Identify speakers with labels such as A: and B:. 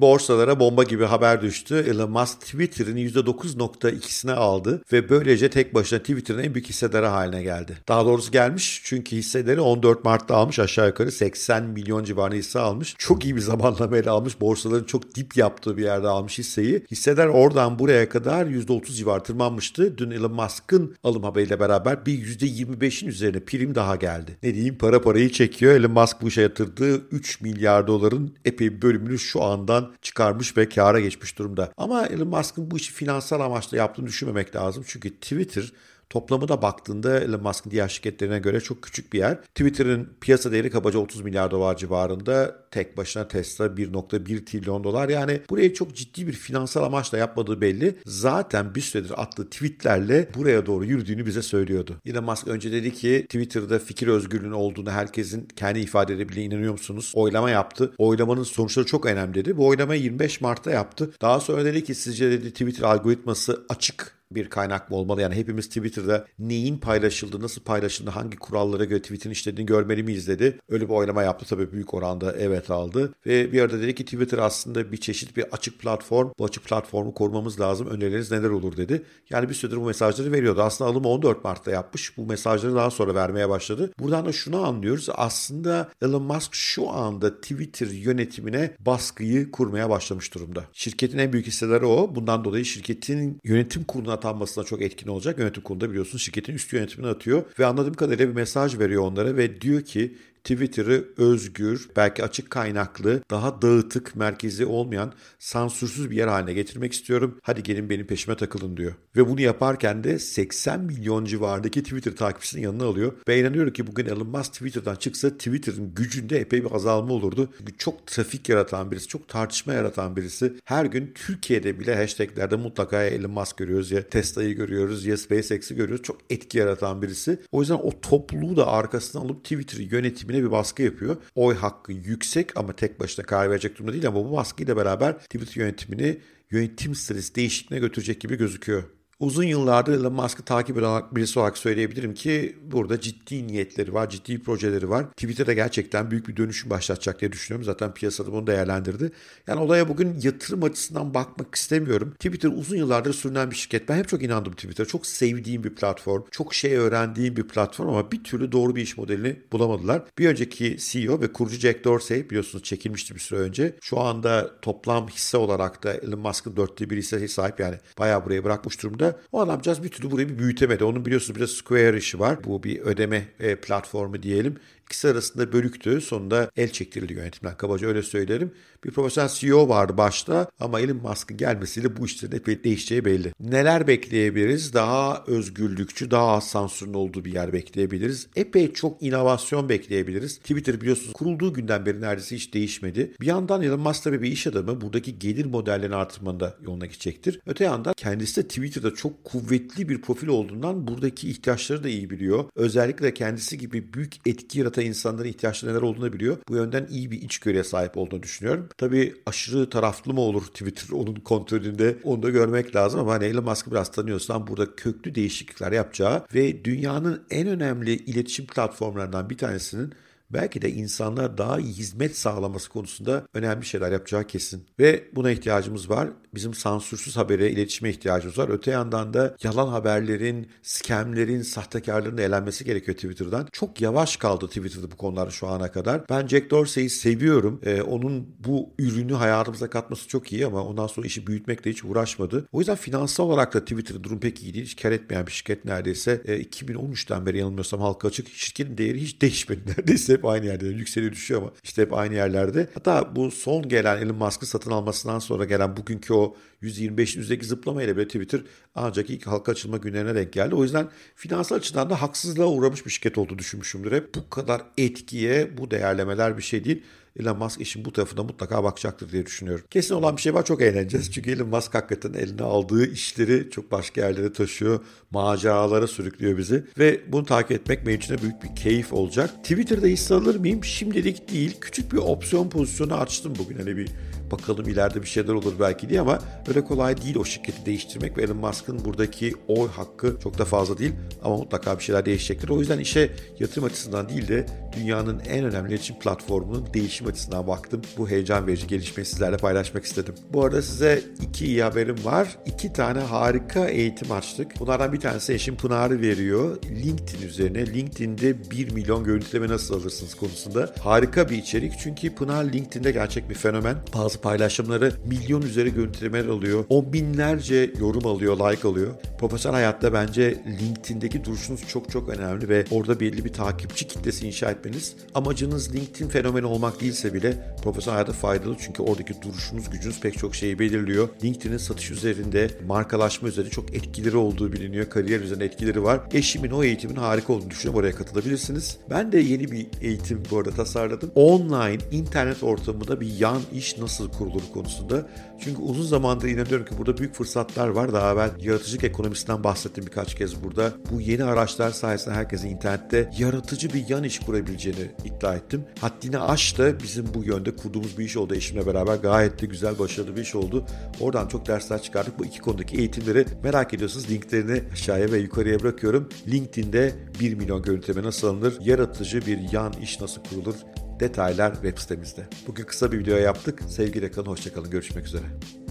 A: Borsalara bomba gibi haber düştü. Elon Musk Twitter'ın %9.2'sine aldı ve böylece tek başına Twitter'ın en büyük hissedarı haline geldi. Daha doğrusu gelmiş çünkü hisseleri 14 Mart'ta almış aşağı yukarı 80 milyon civarında hisse almış. Çok iyi bir zamanlamayla almış. Borsaların çok dip yaptığı bir yerde almış hisseyi. Hisseler oradan buraya kadar %30 civar tırmanmıştı. Dün Elon Musk'ın alım haberiyle beraber bir %25'in üzerine prim daha geldi. Ne diyeyim para parayı çekiyor. Elon Musk bu işe yatırdığı 3 milyar doların epey bir bölümünü şu andan çıkarmış ve kâra geçmiş durumda. Ama Elon Musk'ın bu işi finansal amaçla yaptığını düşünmemek lazım. Çünkü Twitter Toplamı da baktığında Elon Musk'ın diğer şirketlerine göre çok küçük bir yer. Twitter'ın piyasa değeri kabaca 30 milyar dolar civarında. Tek başına Tesla 1.1 trilyon dolar. Yani burayı çok ciddi bir finansal amaçla yapmadığı belli. Zaten bir süredir attığı tweetlerle buraya doğru yürüdüğünü bize söylüyordu. Elon Musk önce dedi ki Twitter'da fikir özgürlüğünün olduğunu herkesin kendi ifade edebildiğine inanıyor musunuz? Oylama yaptı. Oylamanın sonuçları çok önemli dedi. Bu oylamayı 25 Mart'ta yaptı. Daha sonra dedi ki sizce dedi Twitter algoritması açık bir kaynak mı olmalı? Yani hepimiz Twitter'da neyin paylaşıldığı, nasıl paylaşıldığı, hangi kurallara göre Twitter'ın işlediğini görmeli miyiz dedi. Öyle bir oylama yaptı tabii büyük oranda evet aldı. Ve bir arada dedi ki Twitter aslında bir çeşit bir açık platform. Bu açık platformu korumamız lazım. Önerileriniz neler olur dedi. Yani bir süredir bu mesajları veriyordu. Aslında alımı 14 Mart'ta yapmış. Bu mesajları daha sonra vermeye başladı. Buradan da şunu anlıyoruz. Aslında Elon Musk şu anda Twitter yönetimine baskıyı kurmaya başlamış durumda. Şirketin en büyük hisseleri o. Bundan dolayı şirketin yönetim kuruluna atanmasına çok etkin olacak. Yönetim kurulunda biliyorsunuz şirketin üst yönetimini atıyor ve anladığım kadarıyla bir mesaj veriyor onlara ve diyor ki Twitter'ı özgür, belki açık kaynaklı, daha dağıtık, merkezi olmayan, sansürsüz bir yer haline getirmek istiyorum. Hadi gelin benim peşime takılın diyor. Ve bunu yaparken de 80 milyon civarındaki Twitter takipçisinin yanına alıyor. Ve inanıyorum ki bugün Elon Musk Twitter'dan çıksa Twitter'ın gücünde epey bir azalma olurdu. Çok trafik yaratan birisi, çok tartışma yaratan birisi. Her gün Türkiye'de bile hashtaglerde mutlaka ya Elon Musk görüyoruz ya Tesla'yı görüyoruz ya SpaceX'i görüyoruz. Çok etki yaratan birisi. O yüzden o topluluğu da arkasına alıp Twitter'ı yönetimine bir baskı yapıyor. Oy hakkı yüksek ama tek başına karar verecek durumda değil ama bu baskıyla beraber Twitter yönetimini yönetim stratejisi değişikliğine götürecek gibi gözüküyor. Uzun yıllardır Elon Musk'ı takip eden birisi olarak söyleyebilirim ki burada ciddi niyetleri var, ciddi projeleri var. Twitter'da gerçekten büyük bir dönüşüm başlatacak diye düşünüyorum. Zaten piyasada bunu değerlendirdi. Yani olaya bugün yatırım açısından bakmak istemiyorum. Twitter uzun yıllardır sürünen bir şirket. Ben hep çok inandım Twitter'a. Çok sevdiğim bir platform. Çok şey öğrendiğim bir platform ama bir türlü doğru bir iş modelini bulamadılar. Bir önceki CEO ve kurucu Jack Dorsey biliyorsunuz çekilmişti bir süre önce. Şu anda toplam hisse olarak da Elon Musk'ın dörtte bir hisseye sahip yani bayağı buraya bırakmış durumda o adamcağız bir türlü burayı bir büyütemedi. Onun biliyorsunuz bir de Square işi var. Bu bir ödeme e, platformu diyelim. İkisi arasında bölüktü. Sonunda el çektirildi yönetimden. Kabaca öyle söylerim. Bir profesyonel CEO vardı başta ama Elon Musk'ın gelmesiyle bu işlerin epey değişeceği belli. Neler bekleyebiliriz? Daha özgürlükçü, daha az sansürün olduğu bir yer bekleyebiliriz. Epey çok inovasyon bekleyebiliriz. Twitter biliyorsunuz kurulduğu günden beri neredeyse hiç değişmedi. Bir yandan Elon Musk tabii bir iş adamı buradaki gelir modellerini artırmanın da yoluna gidecektir. Öte yandan kendisi de Twitter'da çok kuvvetli bir profil olduğundan buradaki ihtiyaçları da iyi biliyor. Özellikle kendisi gibi büyük etki yaratan insanların ihtiyaçları neler olduğunu biliyor. Bu yönden iyi bir içgörüye sahip olduğunu düşünüyorum. Tabii aşırı taraflı mı olur Twitter onun kontrolünde onu da görmek lazım ama hani Elon Musk'ı biraz tanıyorsan burada köklü değişiklikler yapacağı ve dünyanın en önemli iletişim platformlarından bir tanesinin belki de insanlara daha iyi hizmet sağlaması konusunda önemli şeyler yapacağı kesin. Ve buna ihtiyacımız var. Bizim sansürsüz habere, iletişime ihtiyacımız var. Öte yandan da yalan haberlerin, skemlerin, sahtekarların elenmesi gerekiyor Twitter'dan. Çok yavaş kaldı Twitter'da bu konular şu ana kadar. Ben Jack Dorsey'i seviyorum. Ee, onun bu ürünü hayatımıza katması çok iyi ama ondan sonra işi büyütmekle hiç uğraşmadı. O yüzden finansal olarak da Twitter'ın durum pek iyi değil. Hiç kar etmeyen bir şirket neredeyse. E, 2013'ten beri yanılmıyorsam halka açık. Şirketin değeri hiç değişmedi neredeyse hep aynı yerde. Yükseliyor düşüyor ama işte hep aynı yerlerde. Hatta bu son gelen Elon Musk'ı satın almasından sonra gelen bugünkü o 125 yüzdeki zıplamayla bile Twitter ancak ilk halka açılma günlerine denk geldi. O yüzden finansal açıdan da haksızlığa uğramış bir şirket olduğu düşünmüşümdür hep. Bu kadar etkiye bu değerlemeler bir şey değil. Elon Musk işin bu tarafına mutlaka bakacaktır diye düşünüyorum. Kesin olan bir şey var çok eğleneceğiz. Çünkü Elon Musk hakikaten eline aldığı işleri çok başka yerlere taşıyor. Maceralara sürüklüyor bizi. Ve bunu takip etmek benim için de büyük bir keyif olacak. Twitter'da hisse alır mıyım? Şimdilik değil. Küçük bir opsiyon pozisyonu açtım bugün. Hani bir bakalım ileride bir şeyler olur belki diye ama öyle kolay değil o şirketi değiştirmek ve Elon Musk'ın buradaki oy hakkı çok da fazla değil ama mutlaka bir şeyler değişecektir. O yüzden işe yatırım açısından değil de dünyanın en önemli iletişim platformunun değişim açısından baktım. Bu heyecan verici gelişmeyi sizlerle paylaşmak istedim. Bu arada size iki iyi haberim var. İki tane harika eğitim açtık. Bunlardan bir tanesi eşim Pınar'ı veriyor. LinkedIn üzerine. LinkedIn'de 1 milyon görüntüleme nasıl alırsınız konusunda. Harika bir içerik çünkü Pınar LinkedIn'de gerçek bir fenomen. Bazı paylaşımları milyon üzeri görüntülemeler alıyor. On binlerce yorum alıyor, like alıyor. Profesyonel hayatta bence LinkedIn'deki duruşunuz çok çok önemli ve orada belli bir takipçi kitlesi inşa etmeniz. Amacınız LinkedIn fenomeni olmak değilse bile profesyonel hayata faydalı çünkü oradaki duruşunuz, gücünüz pek çok şeyi belirliyor. LinkedIn'in satış üzerinde, markalaşma üzerinde çok etkileri olduğu biliniyor. Kariyer üzerinde etkileri var. Eşimin o eğitimin harika olduğunu düşünüyorum. Oraya katılabilirsiniz. Ben de yeni bir eğitim bu arada tasarladım. Online, internet ortamında bir yan iş nasıl kurulur konusunda. Çünkü uzun zamandır inanıyorum ki burada büyük fırsatlar var. Daha evvel yaratıcılık ekonomisinden bahsettim birkaç kez burada. Bu yeni araçlar sayesinde herkesin internette yaratıcı bir yan iş kurabileceğini iddia ettim. Haddini aş da bizim bu yönde kurduğumuz bir iş oldu eşimle beraber. Gayet de güzel, başarılı bir iş oldu. Oradan çok dersler çıkardık. Bu iki konudaki eğitimleri merak ediyorsanız linklerini aşağıya ve yukarıya bırakıyorum. LinkedIn'de 1 milyon görüntüleme nasıl alınır? Yaratıcı bir yan iş nasıl kurulur? Detaylar web sitemizde. Bugün kısa bir video yaptık. Sevgiyle kalın, hoşçakalın. Görüşmek üzere.